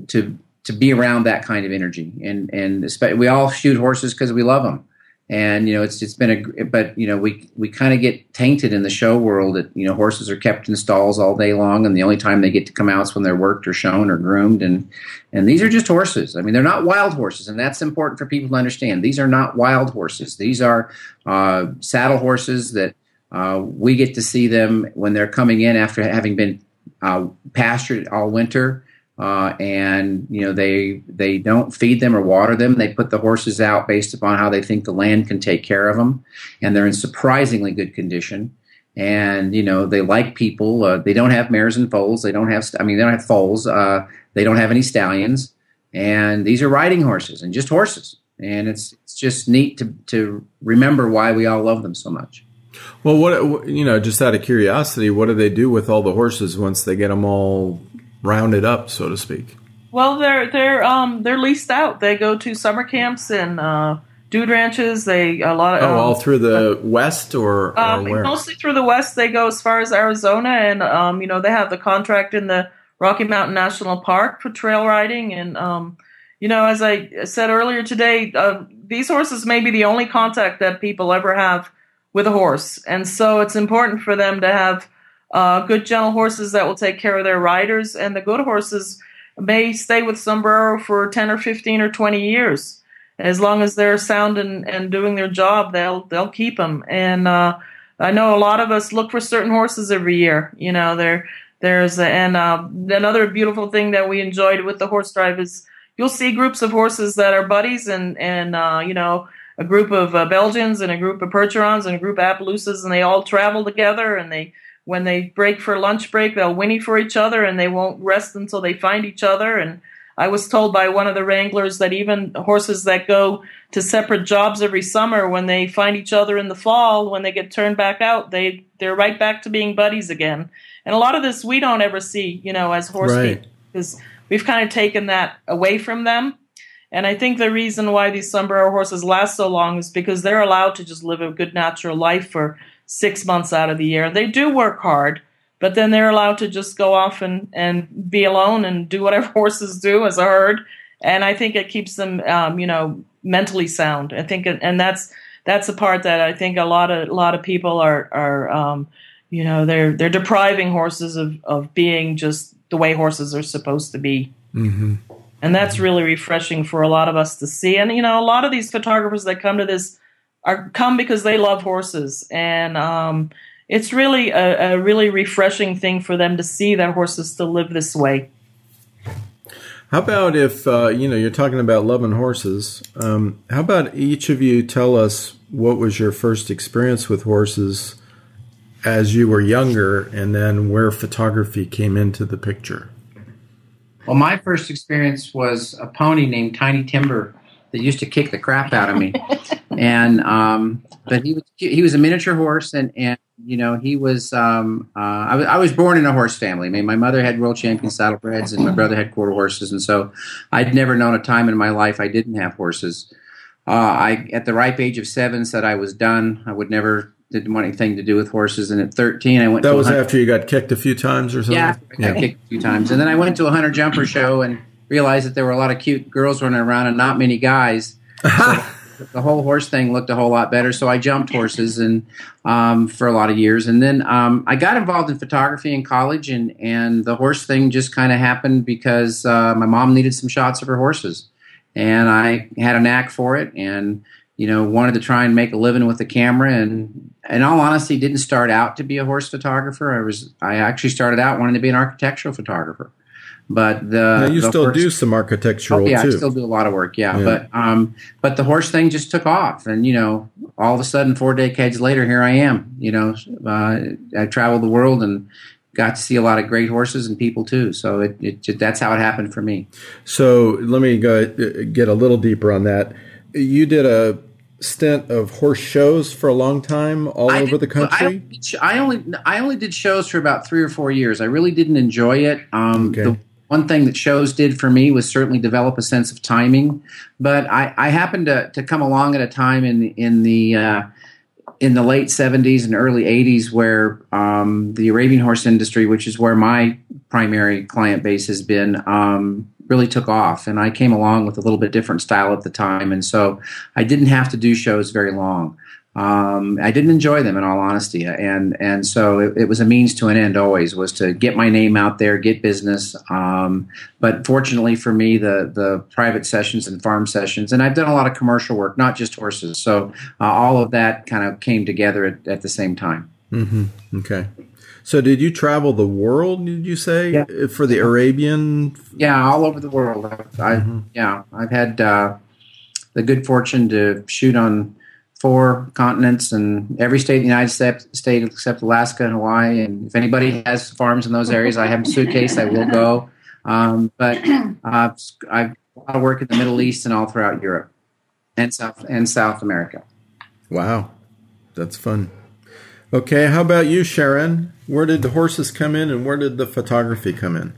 S4: to to be around that kind of energy, and and we all shoot horses because we love them, and you know it's it's been a but you know we we kind of get tainted in the show world that you know horses are kept in stalls all day long and the only time they get to come out is when they're worked or shown or groomed. And and these are just horses. I mean they're not wild horses and that's important for people to understand. These are not wild horses. These are uh, saddle horses that uh, we get to see them when they're coming in after having been uh, pastured all winter uh, and you know they they don't feed them or water them. They put the horses out based upon how they think the land can take care of them, and they're in surprisingly good condition. And you know they like people. Uh, they don't have mares and foals. They don't have. I mean, they don't have foals. Uh, they don't have any stallions. And these are riding horses and just horses. And it's it's just neat to to remember why we all love them so much.
S2: Well, what you know, just out of curiosity, what do they do with all the horses once they get them all rounded up, so to speak?
S5: Well, they're they're um they're leased out. They go to summer camps and uh, dude ranches. They a lot of
S2: oh,
S5: um,
S2: all through the west or,
S5: um,
S2: where?
S5: mostly through the west. They go as far as Arizona, and um, you know they have the contract in the Rocky Mountain National Park for trail riding. And um, you know, as I said earlier today, uh, these horses may be the only contact that people ever have with a horse, and so it's important for them to have uh, good, gentle horses that will take care of their riders, and the good horses may stay with sombrero for 10 or 15 or 20 years. As long as they're sound and, and doing their job they'll they'll keep them and uh, i know a lot of us look for certain horses every year you know there there's and uh, another beautiful thing that we enjoyed with the horse drive is you'll see groups of horses that are buddies and and uh, you know a group of uh, belgians and a group of percherons and a group of appaloosas and they all travel together and they when they break for lunch break, they'll whinny for each other and they won't rest until they find each other. And I was told by one of the wranglers that even horses that go to separate jobs every summer, when they find each other in the fall, when they get turned back out, they they're right back to being buddies again. And a lot of this we don't ever see, you know, as horse
S2: Right.
S5: people, because we've kind of taken that away from them. And I think the reason why these sombrero horses last so long is because they're allowed to just live a good natural life for six months out of the year. They do work hard, but then they're allowed to just go off and, and be alone and do whatever horses do as a herd. And I think it keeps them, um, you know, mentally sound. I think, it, and that's that's the part that I think a lot of a lot of people are are, um, you know, they're they're depriving horses of of being just the way horses are supposed to be.
S2: hmm
S5: And that's really refreshing for a lot of us to see. And you know, a lot of these photographers that come to this are come because they love horses, and um, it's really a, a really refreshing thing for them to see that horses still live this way.
S2: How about if uh, you know you're talking about loving horses? Um, how about each of you tell us what was your first experience with horses as you were younger, and then where photography came into the picture?
S4: Well, my first experience was a pony named Tiny Timber that used to kick the crap out of me, and um, but he was he was a miniature horse, and and you know he was um, uh, I was I was born in a horse family. I mean, my mother had world champion saddlebreds, and my brother had quarter horses, and so I'd never known a time in my life I didn't have horses. Uh, I at the ripe age of seven said I was done. I would never didn't want anything to do with horses, and at thirteen I went.
S2: That
S4: to
S2: was
S4: hunt-
S2: after you got kicked a few times or something.
S4: yeah, I got kicked a few times, and then I went to a hunter jumper show and realized that there were a lot of cute girls running around and not many guys. So the whole horse thing looked a whole lot better, so I jumped horses and um, for a lot of years, and then um, I got involved in photography in college, and and the horse thing just kind of happened because uh, my mom needed some shots of her horses, and I had a knack for it, and you know wanted to try and make a living with the camera. And in all honesty didn't start out to be a horse photographer. I was i actually started out wanting to be an architectural photographer but the
S2: Now you
S4: the
S2: still
S4: horse-
S2: do some architectural
S4: Oh, yeah,
S2: too.
S4: I still do a lot of work. Yeah,
S2: Yeah.
S4: but um, but the horse thing just took off, and you know, all of a sudden, four decades later, here I am. You know, uh, I traveled the world and got to see a lot of great horses and people too. So it, it that's how it happened for me.
S2: So let me go get a little deeper on that. You did a stint of horse shows for a long time all
S4: I
S2: over the
S4: I
S2: country.
S4: only, I only I only did shows for about three or four years. I really didn't enjoy it. Um,
S2: Okay.
S4: The one thing that shows did for me was certainly develop a sense of timing. But I, I happened to, to come along at a time in the, in the uh, in the late 70s and early 80s where um, the Arabian horse industry, which is where my primary client base has been, um, really took off. And I came along with a little bit different style at the time. And so I didn't have to do shows very long. Um, I didn't enjoy them in all honesty. And, and so it, it was a means to an end always was to get my name out there, get business. Um, but fortunately for me, the, the private sessions and farm sessions, and I've done a lot of commercial work, not just horses. So uh, all of that kind of came together at, at the same time.
S2: hmm Okay. So did you travel the world? Did you say
S4: Yeah.
S2: Uh, for the Arabian?
S4: Yeah, all over the world. I, yeah, I've had uh, the good fortune to shoot on four continents and every state in the United States, state except Alaska and Hawaii. And if anybody has farms in those areas, I have a suitcase. I will go. Um, but uh, I've a lot of work in the Middle East and all throughout Europe and South and South America.
S2: Wow, that's fun. Okay, how about you, Sharon? Where did the horses come in, and where did the photography come in?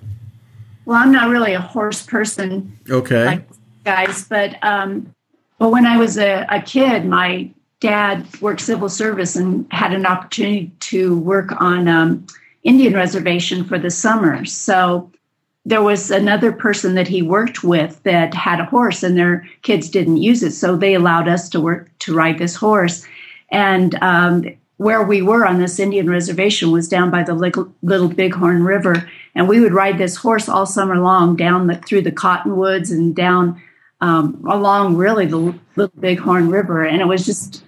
S6: Well, I'm not really a horse person.
S2: Okay.
S6: Like guys, but um, but when I was a, a kid, my dad worked civil service and had an opportunity to work on um, Indian reservation for the summer. So there was another person that he worked with that had a horse, and their kids didn't use it, so they allowed us to work to ride this horse. And um, where we were on this Indian reservation was down by the Little, Little Bighorn River, and we would ride this horse all summer long down the, through the cottonwoods and down um, along really the Little Bighorn River, and it was just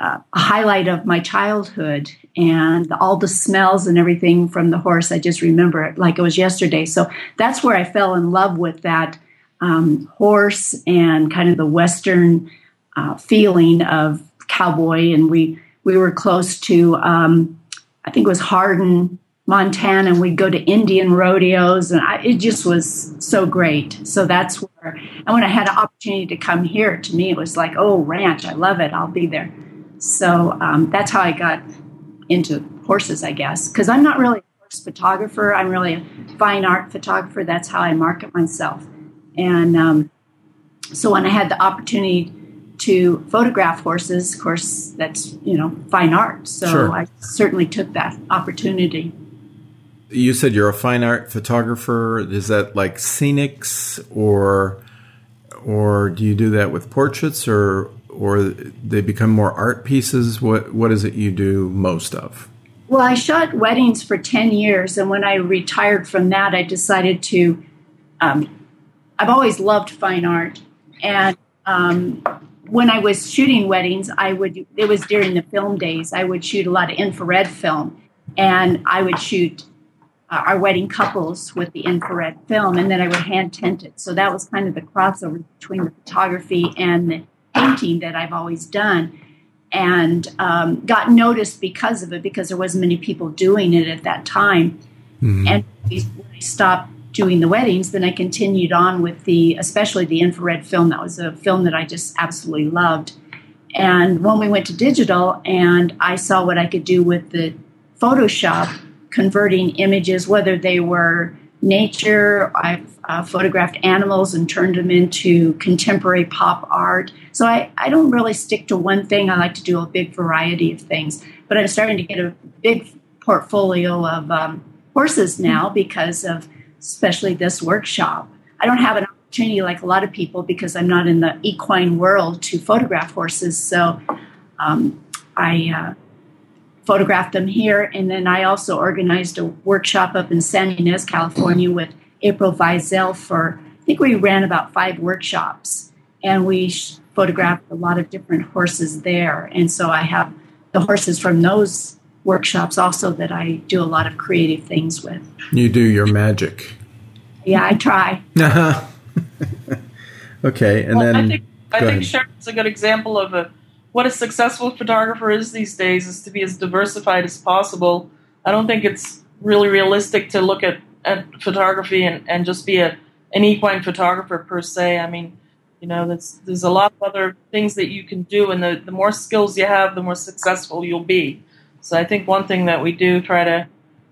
S6: uh, a highlight of my childhood and all the smells and everything from the horse. I just remember it like it was yesterday. So that's where I fell in love with that um, horse and kind of the Western uh, feeling of cowboy. And we we were close to um, I think it was Hardin, Montana, and we'd go to Indian rodeos, and I, it just was so great. So that's where, and when I had an opportunity to come here, to me it was like, oh, ranch, I love it, I'll be there. So um, that's how I got into horses, I guess, because I'm not really a horse photographer. I'm really a fine art photographer. That's how I market myself. And um, so when I had the opportunity to photograph horses, of course, that's you know fine art. So
S2: Sure.
S6: I certainly took that opportunity.
S2: You said you're a fine art photographer. Is that like scenics or or do you do that with portraits or or they become more art pieces? What what is it you do most of?
S6: Well, I shot weddings for 10 years, and when I retired from that, I decided to. Um, I've always loved fine art, and um, when I was shooting weddings, I would. It was during the film days. I would shoot a lot of infrared film, and I would shoot uh, our wedding couples with the infrared film, and then I would hand tint it. So that was kind of the crossover between the photography and the painting that I've always done and um, got noticed because of it because there wasn't many people doing it at that time. And when I stopped doing the weddings, then I continued on with the, especially the infrared film. That was a film that I just absolutely loved. And when we went to digital, and I saw what I could do with the Photoshop, converting images, whether they were nature, I've uh, photographed animals and turned them into contemporary pop art. So I, I don't really stick to one thing. I like to do a big variety of things. But I'm starting to get a big portfolio of um, horses now because of especially this workshop. I don't have an opportunity like a lot of people because I'm not in the equine world to photograph horses. So um, I uh, photographed them here. And then I also organized a workshop up in San Ynez, California with April Visel for, I think we ran about five workshops and we sh- photographed a lot of different horses there. And so I have the horses from those workshops also that I do a lot of creative things with.
S2: You do your magic.
S6: Yeah, I try.
S2: okay, and
S5: Well,
S2: then
S5: I think I think. Sharon's a good example of a, what a successful photographer is these days is to be as diversified as possible. I don't think it's really realistic to look at, at photography and, and just be a an equine photographer per se. I mean, you know, there's there's a lot of other things that you can do, and the, the more skills you have, the more successful you'll be. So I think one thing that we do try to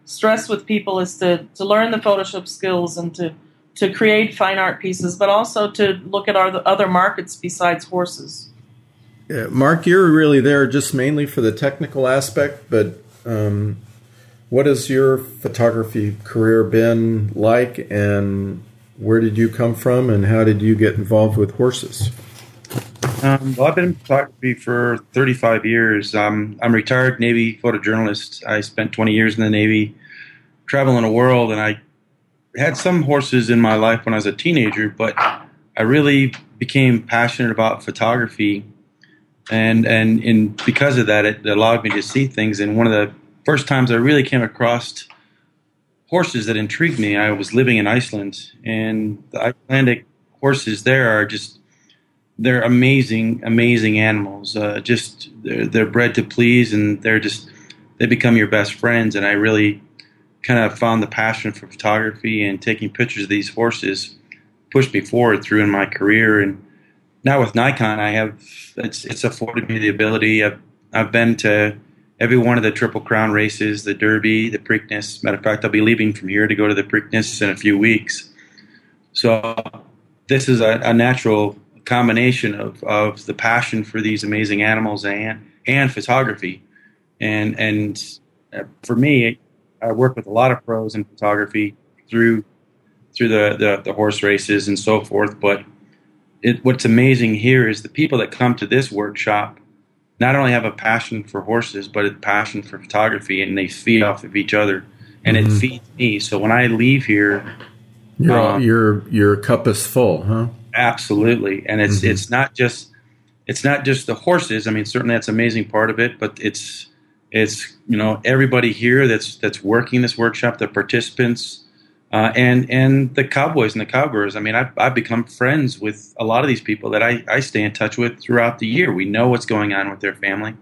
S5: stress with people is to, to learn the Photoshop skills and to to create fine art pieces, but also to look at our other markets besides horses.
S2: Yeah, Mark, you're really there just mainly for the technical aspect, but um, what has your photography career been like, and where did you come from, and how did you get involved with horses?
S3: Um, well, I've been in photography for 35 years. Um, I'm a retired Navy photojournalist. I spent 20 years in the Navy traveling the world, and I had some horses in my life when I was a teenager, but I really became passionate about photography. And, and, and because of that, it allowed me to see things. And one of the first times I really came across horses that intrigued me, I was living in Iceland, and the Icelandic horses there are just they're amazing, amazing animals. Uh, just they're, they're bred to please, and they're just they become your best friends. And I really kind of found the passion for photography and taking pictures of these horses pushed me forward through in my career. And now with Nikon, I have it's it's afforded me the ability. I've I've been to every one of the Triple Crown races, the Derby, the Preakness. Matter of fact, I'll be leaving from here to go to the Preakness in a few weeks. So this is a, a natural combination of, of the passion for these amazing animals and and photography, and and uh, for me, I work with a lot of pros in photography through through the, the, the horse races and so forth. But it, what's amazing here is the people that come to this workshop not only have a passion for horses, but a passion for photography, and they feed off of each other, and mm-hmm. it feeds me. So when I leave here,
S2: your um, your your cup is full, huh?
S3: Absolutely, and it's mm-hmm. it's not just it's not just the horses. I mean, certainly that's an amazing part of it, but it's it's you know everybody here that's that's working this workshop, the participants, uh, and and the cowboys and the cowgirls. I mean, I've, I've become friends with a lot of these people that I, I stay in touch with throughout the year. We know what's going on with their family,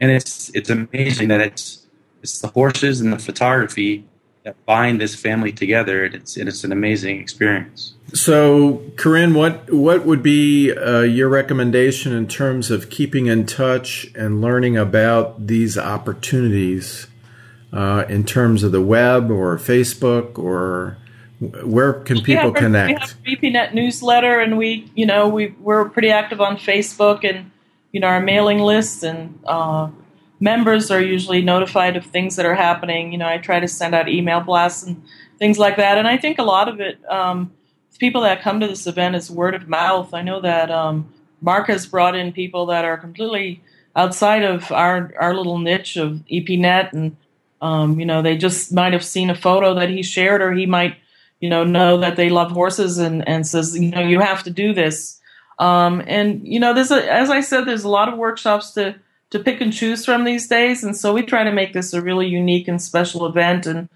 S3: and it's it's amazing that it's it's the horses and the photography that bind this family together. And it's and it's an amazing experience.
S2: So, Corinne, what what would be uh, your recommendation in terms of keeping in touch and learning about these opportunities uh, in terms of the web or Facebook or where can people
S5: yeah,
S2: connect?
S5: We have EPNet newsletter, and we you know we we're pretty active on Facebook and you know our mailing lists and. Uh, members are usually notified of things that are happening. You know, I try to send out email blasts and things like that. And I think a lot of it, um, people that come to this event is word of mouth. I know that um, Mark has brought in people that are completely outside of our our little niche of EPNet, and um, you know they just might have seen a photo that he shared, or he might you know know that they love horses and and says you know you have to do this. Um, and you know, there's a, as I said, there's a lot of workshops to to pick and choose from these days, and so we try to make this a really unique and special event. And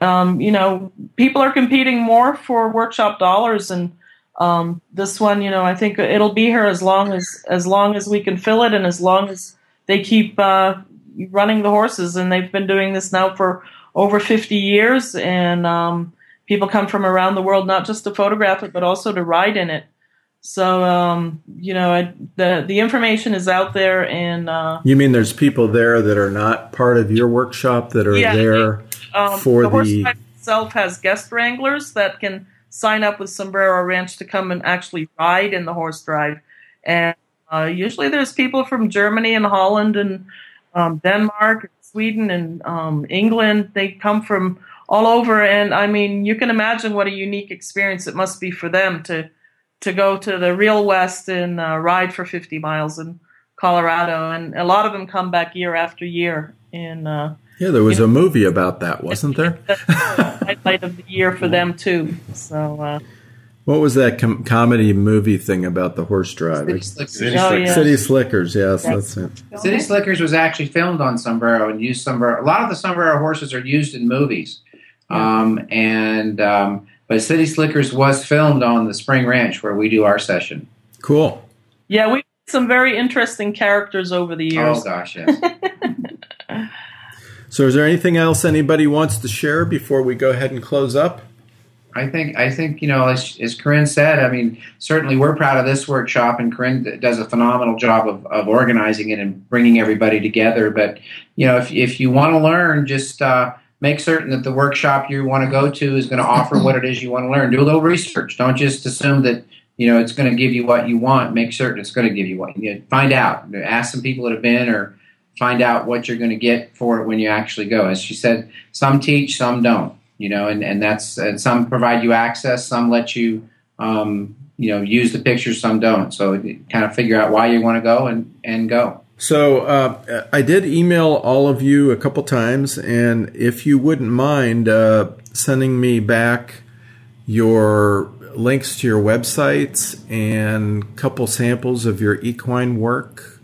S5: um, you know, people are competing more for workshop dollars, and um, this one, you know, I think it'll be here as long as as long as we can fill it, and as long as they keep uh, running the horses. And they've been doing this now for over 50 years, and um, people come from around the world not just to photograph it, but also to ride in it. So um, you know, I, the the information is out there, and uh,
S2: you mean there's people there that are not part of your workshop that are
S5: yeah,
S2: there
S5: um,
S2: for
S5: the horse
S2: the
S5: itself has guest wranglers that can sign up with Sombrero Ranch to come and actually ride in the horse drive, and uh, usually there's people from Germany and Holland and um, Denmark, Sweden, and um, England. They come from all over, and I mean, you can imagine what a unique experience it must be for them to to go to the real West and uh, ride for 50 miles in Colorado, and a lot of them come back year after year. In uh,
S2: yeah, there was a know, movie about that, wasn't there?
S5: highlight of the year for them too. So. Uh,
S2: what was that com- comedy movie thing about the horse drive?
S4: City Slickers.
S2: City, oh, yeah. City Slickers, yes, that's it.
S4: City Slickers was actually filmed on Sombrero and used Sombrero. A lot of the Sombrero horses are used in movies, um, and um, but City Slickers was filmed on the Spring Ranch where we do our session.
S2: Cool.
S5: Yeah, we have some very interesting characters over the years.
S4: Oh gosh, yes.
S2: so, is there anything else anybody wants to share before we go ahead and close up?
S4: I think I think you know, as, as Corinne said, I mean, certainly we're proud of this workshop, and Corinne does a phenomenal job of, of organizing it and bringing everybody together. But you know, if if you want to learn, just uh, make certain that the workshop you want to go to is going to offer what it is you want to learn. Do a little research. Don't just assume that you know it's going to give you what you want. Make certain it's going to give you what you. Find out. Ask some people that have been, or find out what you're going to get for it when you actually go. As she said, some teach, some don't. You know, and and that's and some provide you access, some let you. Um, you know, use the pictures, some don't. So kind of figure out why you want to go and, and go.
S2: So uh, I did email all of you a couple times, and if you wouldn't mind uh, sending me back your links to your websites and couple samples of your equine work,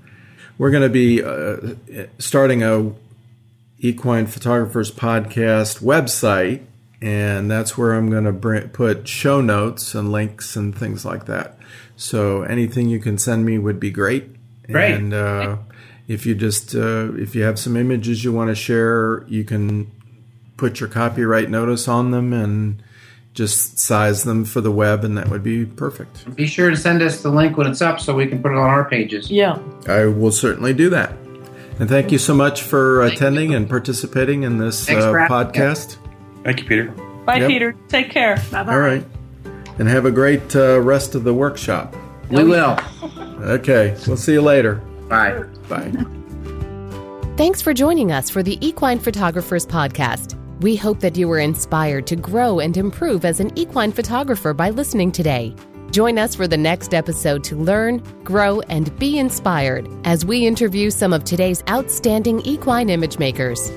S2: we're going to be uh, starting a equine photographers podcast website, and that's where I'm going to put show notes and links and things like that. So anything you can send me would be great.
S4: Great.
S2: And uh, if you just uh, if you have some images you want to share, you can put your copyright notice on them and just size them for the web, and that would be perfect.
S4: Be sure to send us the link when it's up so we can put it on our pages.
S5: Yeah,
S2: I will certainly do that. And thank you so much for attending and participating in this uh, podcast.
S3: Thank you, Peter.
S5: Bye, yep. Peter. Take care.
S6: Bye bye.
S2: All right. and have a great uh, rest of the workshop.
S4: We will.
S2: Okay, we'll see you later.
S4: Bye.
S2: Bye.
S1: Thanks for joining us for the Equine Photographers Podcast. We hope that you were inspired to grow and improve as an equine photographer by listening today. Join us for the next episode to learn, grow, and be inspired as we interview some of today's outstanding equine image makers.